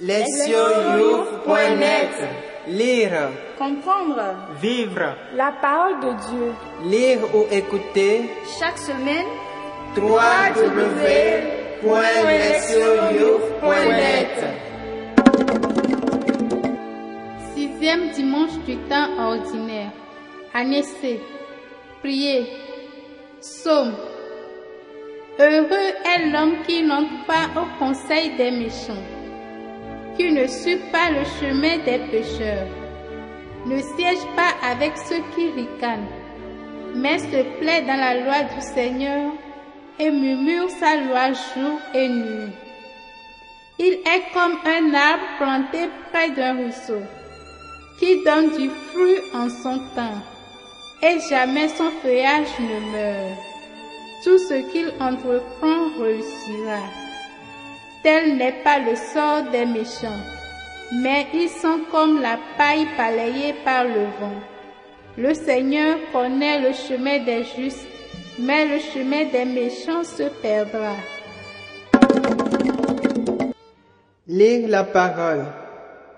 Lectionyouf.net Lire, Comprendre vivre, La parole de Dieu. lire ou écouter chaque semaine www.lectionyouf.net Sixième dimanche du temps ordinaire. Année C. Prier. Psaume. Heureux est l'homme qui n'entre pas au conseil des méchants, qui ne suit pas le chemin des pécheurs, ne siège pas avec ceux qui ricanent, mais se plaît dans la loi du Seigneur et murmure sa loi jour et nuit. Il est comme un arbre planté près d'un ruisseau, qui donne du fruit en son temps, et jamais son feuillage ne meurt. Tout ce qu'il entreprend réussira. Tel n'est pas le sort des méchants, mais ils sont comme la paille balayée par le vent. Le Seigneur connaît le chemin des justes, mais le chemin des méchants se perdra. Lire la parole.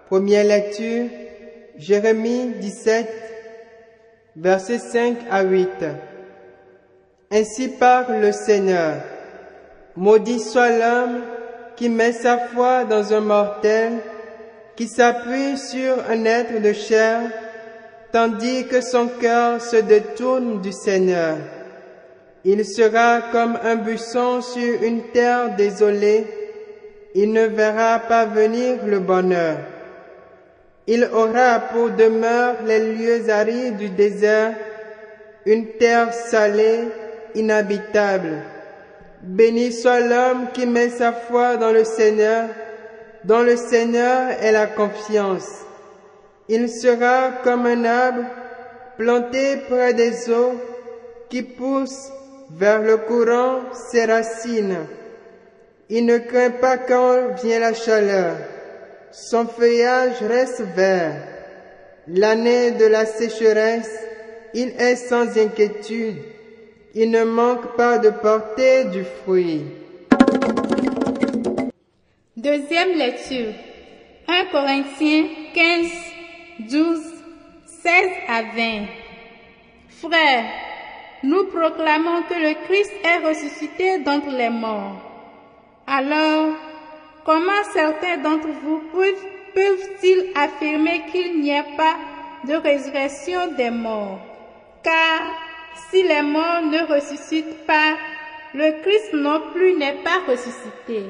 Première lecture, Jérémie 17, versets 5 à 8. Ainsi parle le Seigneur. Maudit soit l'homme qui met sa foi dans un mortel, qui s'appuie sur un être de chair, tandis que son cœur se détourne du Seigneur. Il sera comme un buisson sur une terre désolée, il ne verra pas venir le bonheur. Il aura pour demeure les lieux arides du désert, une terre salée, inhabitable. Béni soit l'homme qui met sa foi dans le Seigneur, dont le Seigneur est la confiance. Il sera comme un arbre planté près des eaux qui pousse vers le courant ses racines. Il ne craint pas quand vient la chaleur. Son feuillage reste vert. L'année de la sécheresse, il est sans inquiétude. Il ne manque pas de porter du fruit. Deuxième lecture. 1 Corinthiens 15, 12, 16 à 20. Frères, nous proclamons que le Christ est ressuscité d'entre les morts. Alors, comment certains d'entre vous peuvent- peuvent-ils affirmer qu'il n'y a pas de résurrection des morts? Car si les morts ne ressuscitent pas, le Christ non plus n'est pas ressuscité.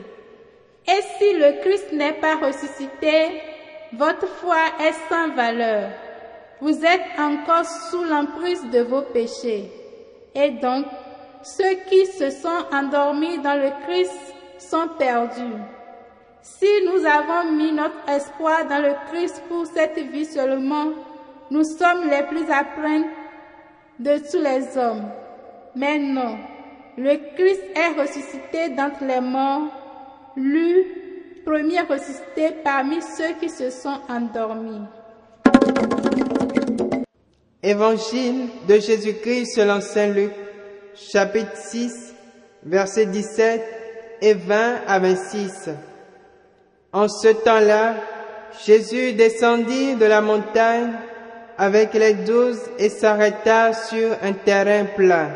Et si le Christ n'est pas ressuscité, votre foi est sans valeur. Vous êtes encore sous l'emprise de vos péchés. Et donc, ceux qui se sont endormis dans le Christ sont perdus. Si nous avons mis notre espoir dans le Christ pour cette vie seulement, nous sommes les plus à de tous les hommes. Mais non, le Christ est ressuscité d'entre les morts, lui, premier ressuscité parmi ceux qui se sont endormis. Évangile de Jésus-Christ selon Saint Luc, chapitre 6, versets 17 et 20 à 26. En ce temps-là, Jésus descendit de la montagne avec les douze et s'arrêta sur un terrain plat.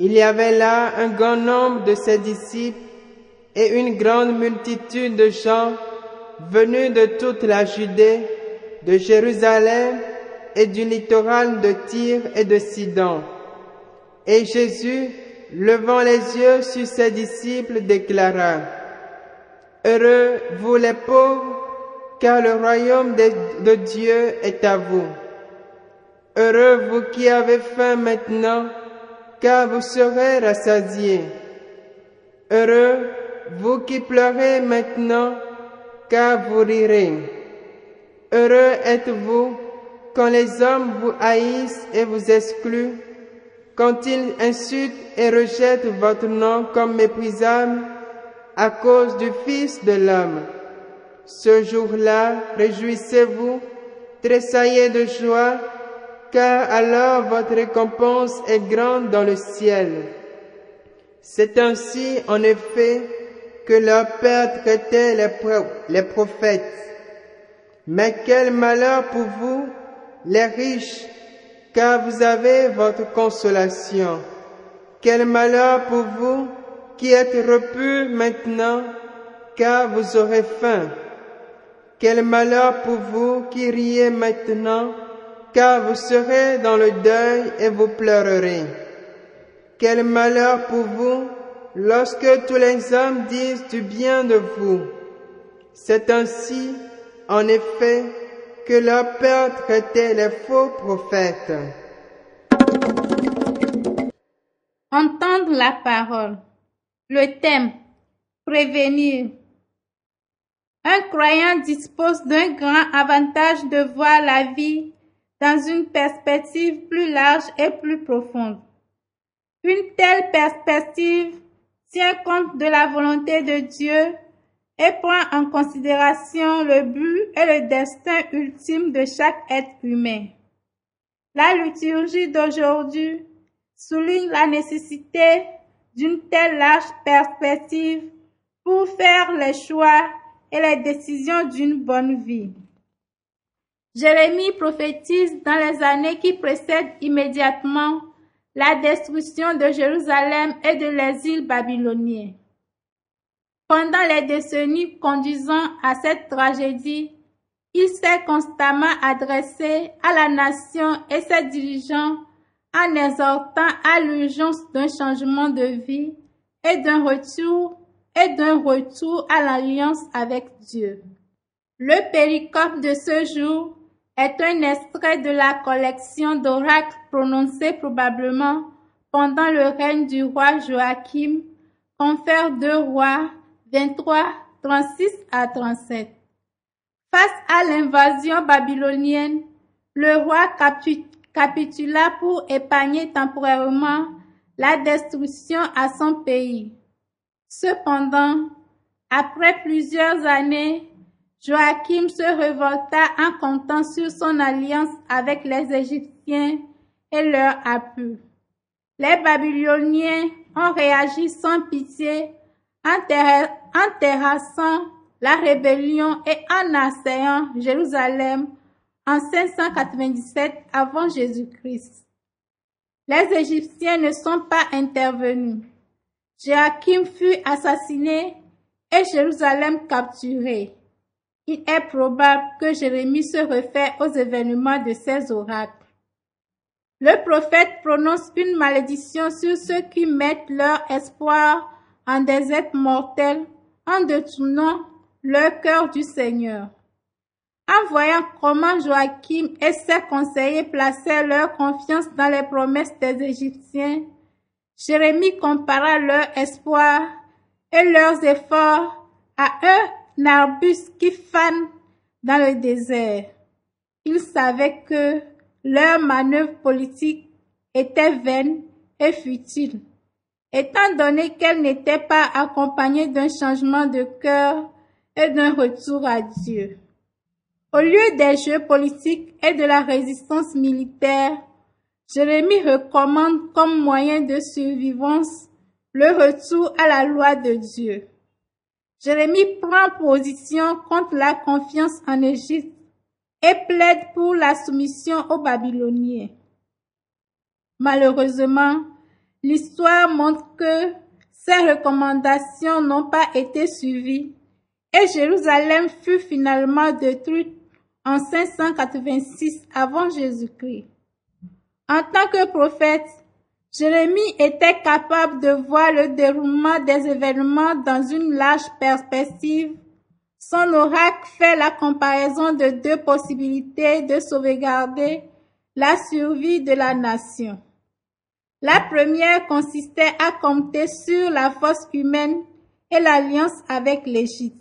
Il y avait là un grand nombre de ses disciples et une grande multitude de gens venus de toute la Judée, de Jérusalem et du littoral de Tyr et de Sidon. Et Jésus, levant les yeux sur ses disciples, déclara, Heureux vous les pauvres, car le royaume de, Dieu est à vous. Heureux vous qui avez faim maintenant, car vous serez rassasiés. Heureux vous qui pleurez maintenant, car vous rirez. Heureux êtes-vous quand les hommes vous haïssent et vous excluent, quand ils insultent et rejettent votre nom comme méprisable à cause du Fils de l'homme. Ce jour-là, réjouissez-vous, tressaillez de joie, car alors votre récompense est grande dans le ciel. C'est ainsi, en effet, que leur père traitait les, pro- les prophètes. Mais quel malheur pour vous, les riches, car vous avez votre consolation. Quel malheur pour vous qui êtes repus maintenant, car vous aurez faim. Quel malheur pour vous qui riez maintenant, car vous serez dans le deuil et vous pleurerez. Quel malheur pour vous lorsque tous les hommes disent du bien de vous. C'est ainsi, en effet, que leur père traitait les faux prophètes. Entendre la parole. Le thème. Prévenir. Un croyant dispose d'un grand avantage de voir la vie dans une perspective plus large et plus profonde. Une telle perspective tient compte de la volonté de Dieu et prend en considération le but et le destin ultime de chaque être humain. La liturgie d'aujourd'hui souligne la nécessité d'une telle large perspective pour faire les choix et les décisions d'une bonne vie. Jérémie prophétise dans les années qui précèdent immédiatement la destruction de Jérusalem et de l'exil babylonien. Pendant les décennies conduisant à cette tragédie, il s'est constamment adressé à la nation et ses dirigeants en exhortant à l'urgence d'un changement de vie et d'un retour d'un retour à l'alliance avec Dieu. Le péricope de ce jour est un extrait de la collection d'oracles prononcés probablement pendant le règne du roi Joachim, confère 2 rois 23, 36 à 37. Face à l'invasion babylonienne, le roi capitula pour épargner temporairement la destruction à son pays. Cependant, après plusieurs années, Joachim se révolta en comptant sur son alliance avec les Égyptiens et leur appui. Les Babyloniens ont réagi sans pitié en, terra- en terrassant la rébellion et en assaillant Jérusalem en 597 avant Jésus-Christ. Les Égyptiens ne sont pas intervenus. Joachim fut assassiné et Jérusalem capturée. Il est probable que Jérémie se réfère aux événements de ces oracles. Le prophète prononce une malédiction sur ceux qui mettent leur espoir en des êtres mortels en détournant leur cœur du Seigneur. En voyant comment Joachim et ses conseillers plaçaient leur confiance dans les promesses des Égyptiens, Jérémie compara leur espoir et leurs efforts à un arbuste qui fane dans le désert. Il savait que leur manœuvre politique était vaine et futile, étant donné qu'elle n'était pas accompagnée d'un changement de cœur et d'un retour à Dieu. Au lieu des jeux politiques et de la résistance militaire, Jérémie recommande comme moyen de survivance le retour à la loi de Dieu. Jérémie prend position contre la confiance en Égypte et plaide pour la soumission aux Babyloniens. Malheureusement, l'histoire montre que ces recommandations n'ont pas été suivies et Jérusalem fut finalement détruite en 586 avant Jésus-Christ. En tant que prophète, Jérémie était capable de voir le déroulement des événements dans une large perspective. Son oracle fait la comparaison de deux possibilités de sauvegarder la survie de la nation. La première consistait à compter sur la force humaine et l'alliance avec l'Égypte.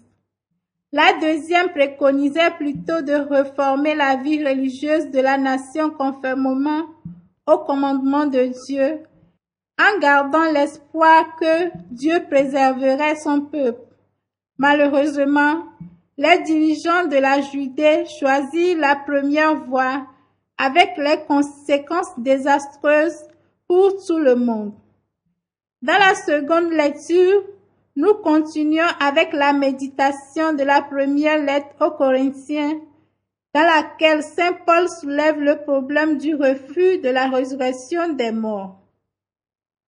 La deuxième préconisait plutôt de réformer la vie religieuse de la nation conformément au commandement de Dieu, en gardant l'espoir que Dieu préserverait son peuple. Malheureusement, les dirigeants de la Judée choisirent la première voie avec les conséquences désastreuses pour tout le monde. Dans la seconde lecture, Nous continuons avec la méditation de la première lettre aux Corinthiens, dans laquelle Saint Paul soulève le problème du refus de la résurrection des morts.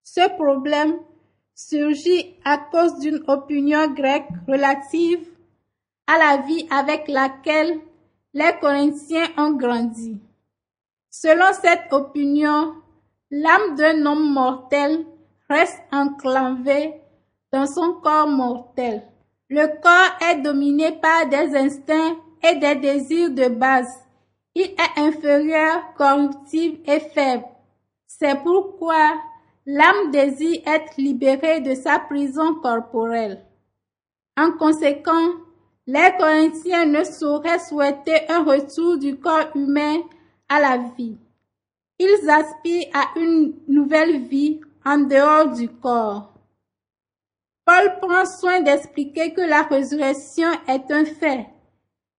Ce problème surgit à cause d'une opinion grecque relative à la vie avec laquelle les Corinthiens ont grandi. Selon cette opinion, l'âme d'un homme mortel reste enclavée dans son corps mortel. Le corps est dominé par des instincts et des désirs de base. Il est inférieur, corruptible et faible. C'est pourquoi l'âme désire être libérée de sa prison corporelle. En conséquence, les Corinthiens ne sauraient souhaiter un retour du corps humain à la vie. Ils aspirent à une nouvelle vie en dehors du corps. Paul prend soin d'expliquer que la résurrection est un fait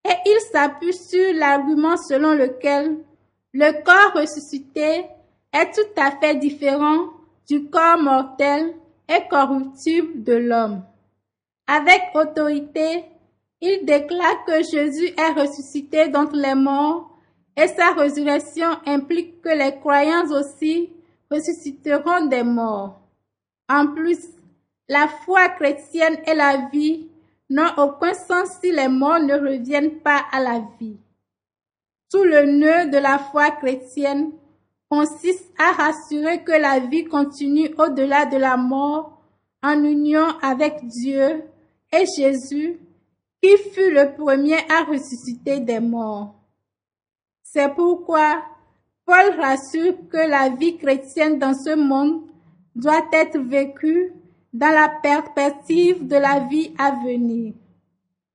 et il s'appuie sur l'argument selon lequel le corps ressuscité est tout à fait différent du corps mortel et corruptible de l'homme. Avec autorité, il déclare que Jésus est ressuscité d'entre les morts et sa résurrection implique que les croyants aussi ressusciteront des morts. En plus, la foi chrétienne et la vie n'ont aucun sens si les morts ne reviennent pas à la vie. Tout le nœud de la foi chrétienne consiste à rassurer que la vie continue au-delà de la mort en union avec Dieu et Jésus qui fut le premier à ressusciter des morts. C'est pourquoi Paul rassure que la vie chrétienne dans ce monde doit être vécue dans la perspective de la vie à venir.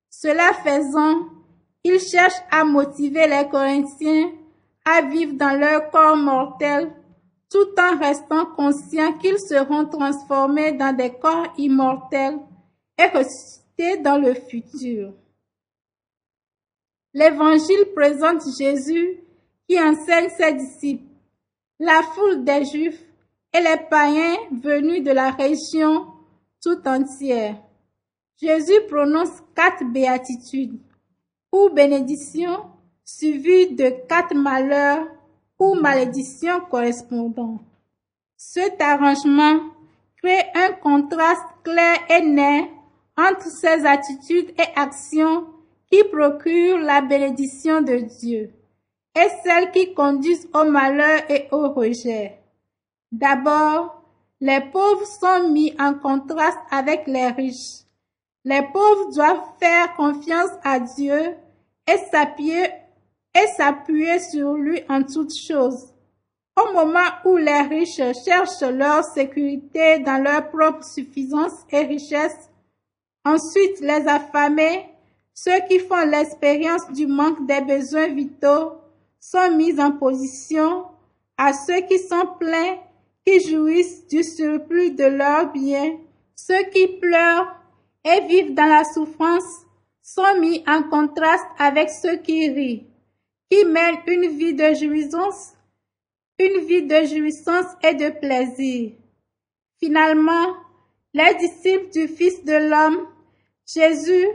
Cela faisant, il cherche à motiver les Corinthiens à vivre dans leur corps mortel tout en restant conscients qu'ils seront transformés dans des corps immortels et ressuscités dans le futur. L'évangile présente Jésus qui enseigne ses disciples. La foule des Juifs et les païens venus de la région tout entière. Jésus prononce quatre béatitudes ou bénédictions suivies de quatre malheurs ou malédictions correspondants. Cet arrangement crée un contraste clair et net entre ces attitudes et actions qui procurent la bénédiction de Dieu et celles qui conduisent au malheur et au rejet. D'abord, les pauvres sont mis en contraste avec les riches. Les pauvres doivent faire confiance à Dieu et s'appuyer sur lui en toutes choses. Au moment où les riches cherchent leur sécurité dans leur propre suffisance et richesse, ensuite les affamés, ceux qui font l'expérience du manque des besoins vitaux, sont mis en position à ceux qui sont pleins qui jouissent du surplus de leurs biens, ceux qui pleurent et vivent dans la souffrance sont mis en contraste avec ceux qui rient, qui mènent une vie de jouissance, une vie de jouissance et de plaisir. Finalement, les disciples du Fils de l'homme, Jésus,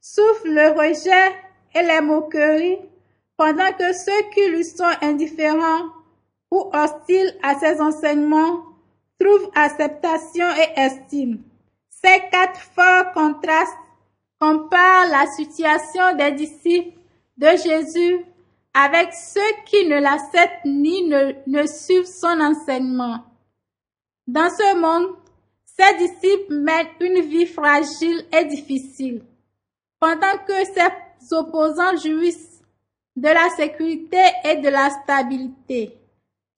souffrent le rejet et les moqueries, pendant que ceux qui lui sont indifférents ou hostile à ses enseignements trouve acceptation et estime. Ces quatre forts contrastes comparent la situation des disciples de Jésus avec ceux qui ne l'acceptent ni ne, ne suivent son enseignement. Dans ce monde, ces disciples mènent une vie fragile et difficile, pendant que ses opposants jouissent de la sécurité et de la stabilité.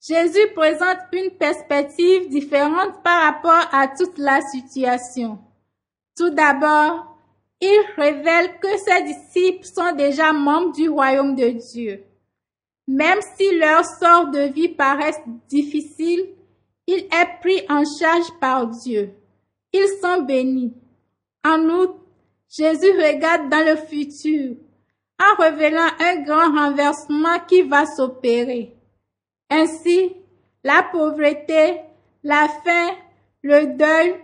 Jésus présente une perspective différente par rapport à toute la situation. Tout d'abord, il révèle que ses disciples sont déjà membres du royaume de Dieu. Même si leur sort de vie paraît difficile, il est pris en charge par Dieu. Ils sont bénis. En outre, Jésus regarde dans le futur en révélant un grand renversement qui va s'opérer. Ainsi, la pauvreté, la faim, le deuil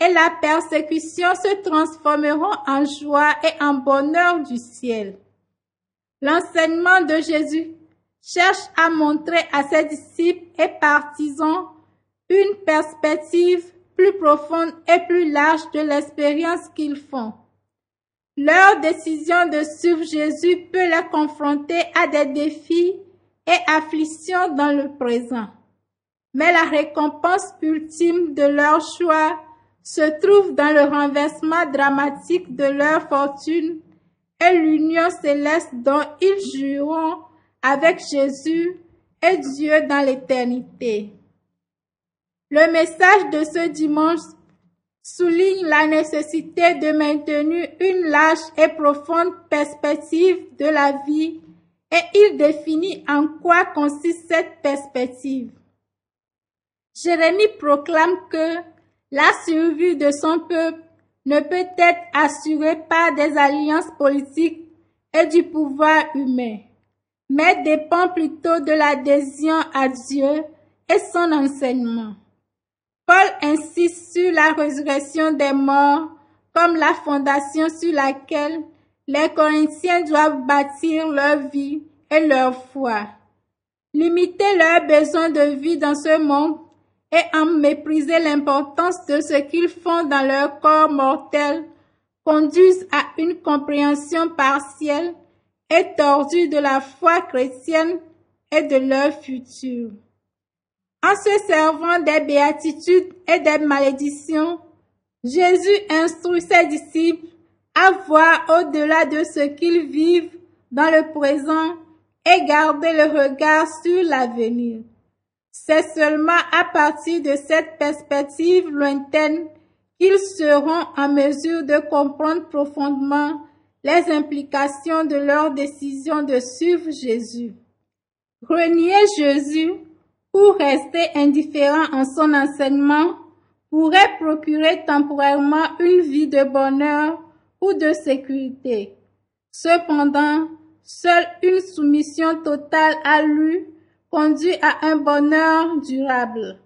et la persécution se transformeront en joie et en bonheur du ciel. L'enseignement de Jésus cherche à montrer à ses disciples et partisans une perspective plus profonde et plus large de l'expérience qu'ils font. Leur décision de suivre Jésus peut les confronter à des défis et afflictions dans le présent. Mais la récompense ultime de leur choix se trouve dans le renversement dramatique de leur fortune et l'union céleste dont ils joueront avec Jésus et Dieu dans l'éternité. Le message de ce dimanche souligne la nécessité de maintenir une large et profonde perspective de la vie et il définit en quoi consiste cette perspective. Jérémie proclame que la survie de son peuple ne peut être assurée par des alliances politiques et du pouvoir humain, mais dépend plutôt de l'adhésion à Dieu et son enseignement. Paul insiste sur la résurrection des morts comme la fondation sur laquelle les Corinthiens doivent bâtir leur vie et leur foi. Limiter leurs besoins de vie dans ce monde et en mépriser l'importance de ce qu'ils font dans leur corps mortel conduisent à une compréhension partielle et tordue de la foi chrétienne et de leur futur. En se servant des béatitudes et des malédictions, Jésus instruit ses disciples à voir au-delà de ce qu'ils vivent dans le présent et garder le regard sur l'avenir. C'est seulement à partir de cette perspective lointaine qu'ils seront en mesure de comprendre profondément les implications de leur décision de suivre Jésus. Renier Jésus ou rester indifférent en son enseignement pourrait procurer temporairement une vie de bonheur de sécurité. Cependant, seule une soumission totale à lui conduit à un bonheur durable.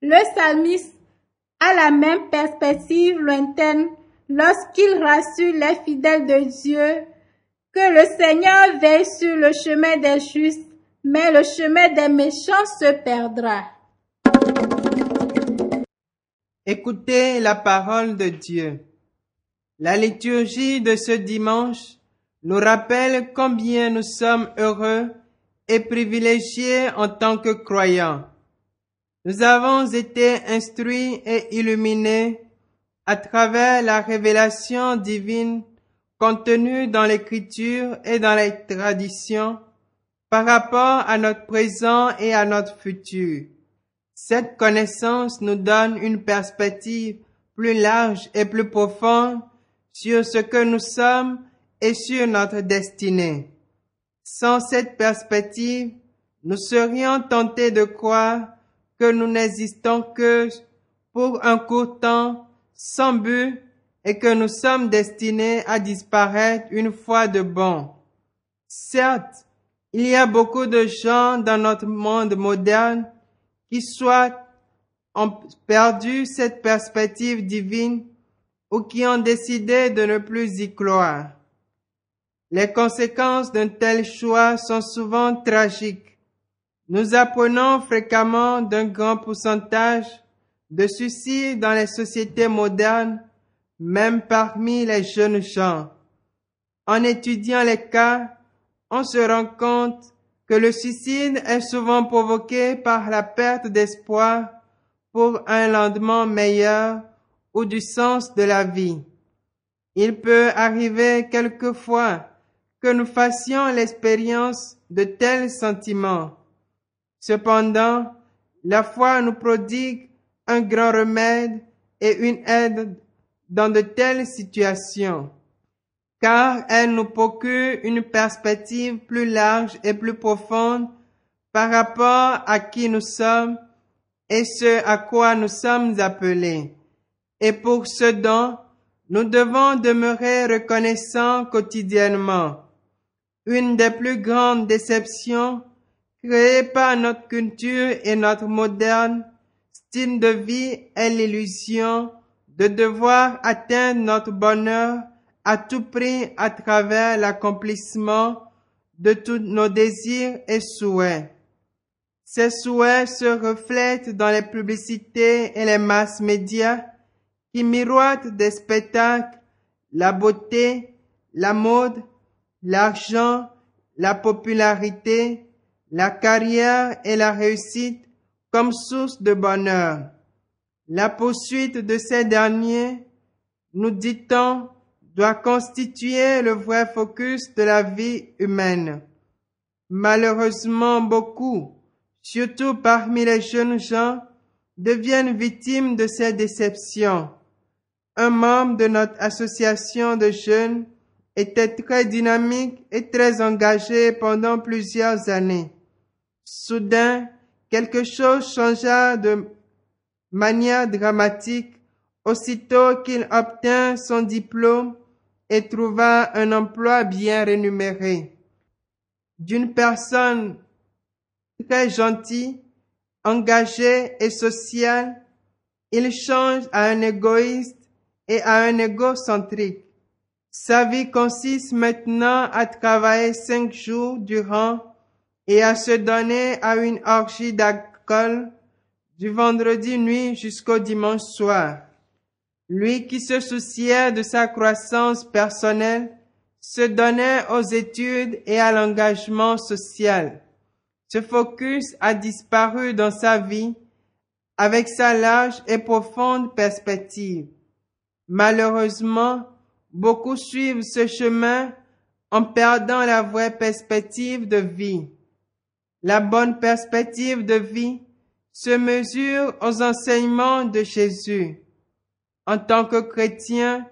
Le psalmiste a la même perspective lointaine lorsqu'il rassure les fidèles de Dieu que le Seigneur veille sur le chemin des justes mais le chemin des méchants se perdra. Écoutez la parole de Dieu. La liturgie de ce dimanche nous rappelle combien nous sommes heureux et privilégiés en tant que croyants. Nous avons été instruits et illuminés à travers la révélation divine contenue dans l'écriture et dans les traditions par rapport à notre présent et à notre futur. Cette connaissance nous donne une perspective plus large et plus profonde sur ce que nous sommes et sur notre destinée. Sans cette perspective, nous serions tentés de croire que nous n'existons que pour un court temps, sans but, et que nous sommes destinés à disparaître une fois de bon. Certes, il y a beaucoup de gens dans notre monde moderne qui soit ont perdu cette perspective divine ou qui ont décidé de ne plus y croire. Les conséquences d'un tel choix sont souvent tragiques. Nous apprenons fréquemment d'un grand pourcentage de suicides dans les sociétés modernes, même parmi les jeunes gens. En étudiant les cas, on se rend compte que le suicide est souvent provoqué par la perte d'espoir pour un lendemain meilleur ou du sens de la vie. Il peut arriver quelquefois que nous fassions l'expérience de tels sentiments. Cependant, la foi nous prodigue un grand remède et une aide dans de telles situations car elle nous procure une perspective plus large et plus profonde par rapport à qui nous sommes et ce à quoi nous sommes appelés. Et pour ce don, nous devons demeurer reconnaissants quotidiennement. Une des plus grandes déceptions créées par notre culture et notre moderne style de vie est l'illusion de devoir atteindre notre bonheur à tout prix à travers l'accomplissement de tous nos désirs et souhaits. Ces souhaits se reflètent dans les publicités et les masses médias qui miroitent des spectacles, la beauté, la mode, l'argent, la popularité, la carrière et la réussite comme source de bonheur. La poursuite de ces derniers, nous dit-on, doit constituer le vrai focus de la vie humaine. Malheureusement, beaucoup, surtout parmi les jeunes gens, deviennent victimes de ces déceptions. Un membre de notre association de jeunes était très dynamique et très engagé pendant plusieurs années. Soudain, quelque chose changea de manière dramatique aussitôt qu'il obtint son diplôme et trouva un emploi bien rémunéré. D'une personne très gentille, engagée et sociale, il change à un égoïste et à un égocentrique. Sa vie consiste maintenant à travailler cinq jours durant et à se donner à une orgie d'alcool du vendredi nuit jusqu'au dimanche soir. Lui qui se souciait de sa croissance personnelle se donnait aux études et à l'engagement social. Ce focus a disparu dans sa vie avec sa large et profonde perspective. Malheureusement, beaucoup suivent ce chemin en perdant la vraie perspective de vie. La bonne perspective de vie se mesure aux enseignements de Jésus. En tant que chrétiens,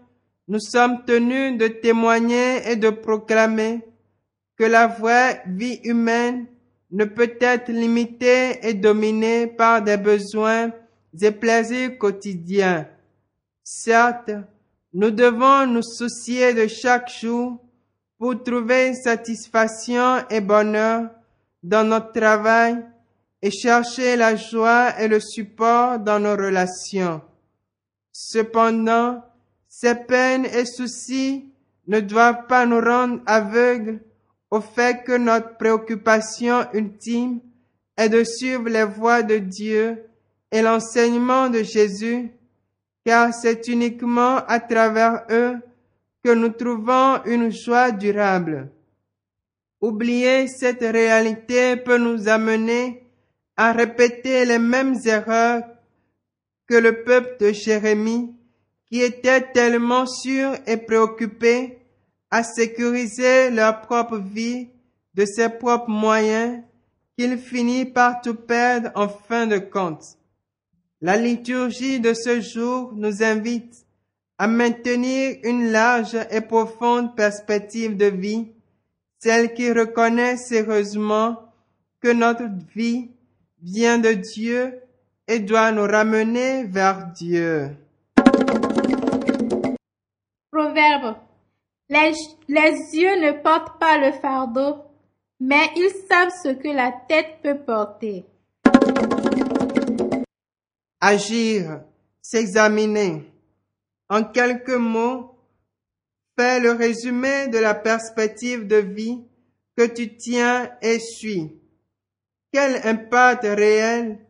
nous sommes tenus de témoigner et de proclamer que la vraie vie humaine ne peut être limitée et dominée par des besoins et plaisirs quotidiens. Certes, nous devons nous soucier de chaque jour pour trouver satisfaction et bonheur dans notre travail et chercher la joie et le support dans nos relations. Cependant, ces peines et soucis ne doivent pas nous rendre aveugles au fait que notre préoccupation ultime est de suivre les voies de Dieu et l'enseignement de Jésus, car c'est uniquement à travers eux que nous trouvons une joie durable. Oublier cette réalité peut nous amener à répéter les mêmes erreurs que le peuple de Jérémie, qui était tellement sûr et préoccupé à sécuriser leur propre vie de ses propres moyens qu'il finit par tout perdre en fin de compte. La liturgie de ce jour nous invite à maintenir une large et profonde perspective de vie, celle qui reconnaît sérieusement que notre vie vient de Dieu et doit nous ramener vers Dieu. Proverbe. Les, les yeux ne portent pas le fardeau, mais ils savent ce que la tête peut porter. Agir, s'examiner. En quelques mots, fais le résumé de la perspective de vie que tu tiens et suis. Quel impact réel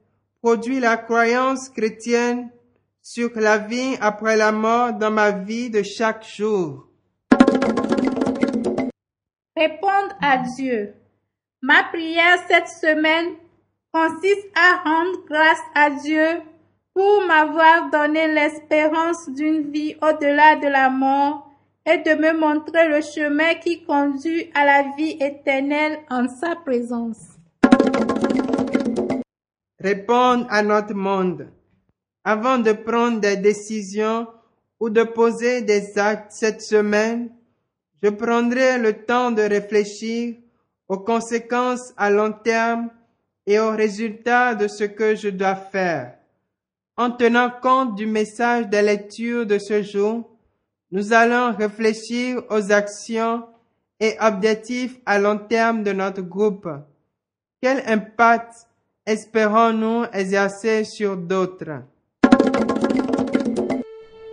produit la croyance chrétienne sur la vie après la mort dans ma vie de chaque jour? Répondre à Dieu. Ma prière cette semaine consiste à rendre grâce à Dieu pour m'avoir donné l'espérance d'une vie au-delà de la mort et de me montrer le chemin qui conduit à la vie éternelle en sa présence. Répondre à notre monde. Avant de prendre des décisions ou de poser des actes cette semaine, je prendrai le temps de réfléchir aux conséquences à long terme et aux résultats de ce que je dois faire. En tenant compte du message de lecture de ce jour, nous allons réfléchir aux actions et objectifs à long terme de notre groupe. Quel impact espérons-nous exercer sur d'autres?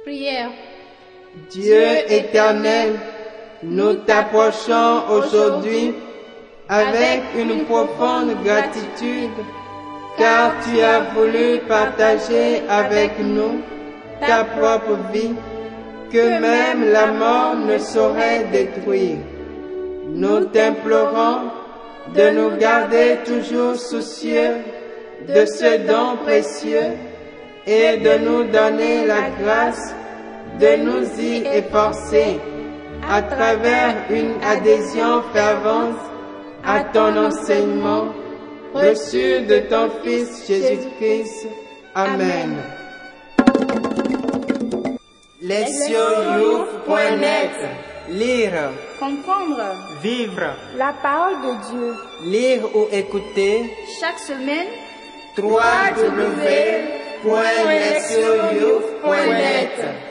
Prière. Dieu éternel, nous t'approchons aujourd'hui avec une profonde gratitude, car tu as voulu partager avec nous ta propre vie, que même la mort ne saurait détruire. Nous t'implorons de nous garder toujours soucieux de ce don précieux et de nous donner la grâce de nous y efforcer à travers une adhésion fervente à ton enseignement reçu de ton Fils Jésus-Christ. Amen. Lectionyouf.net Lire, Comprendre vivre, la parole de Dieu. lire ou écouter Chaque semaine, www.lectionyouf.net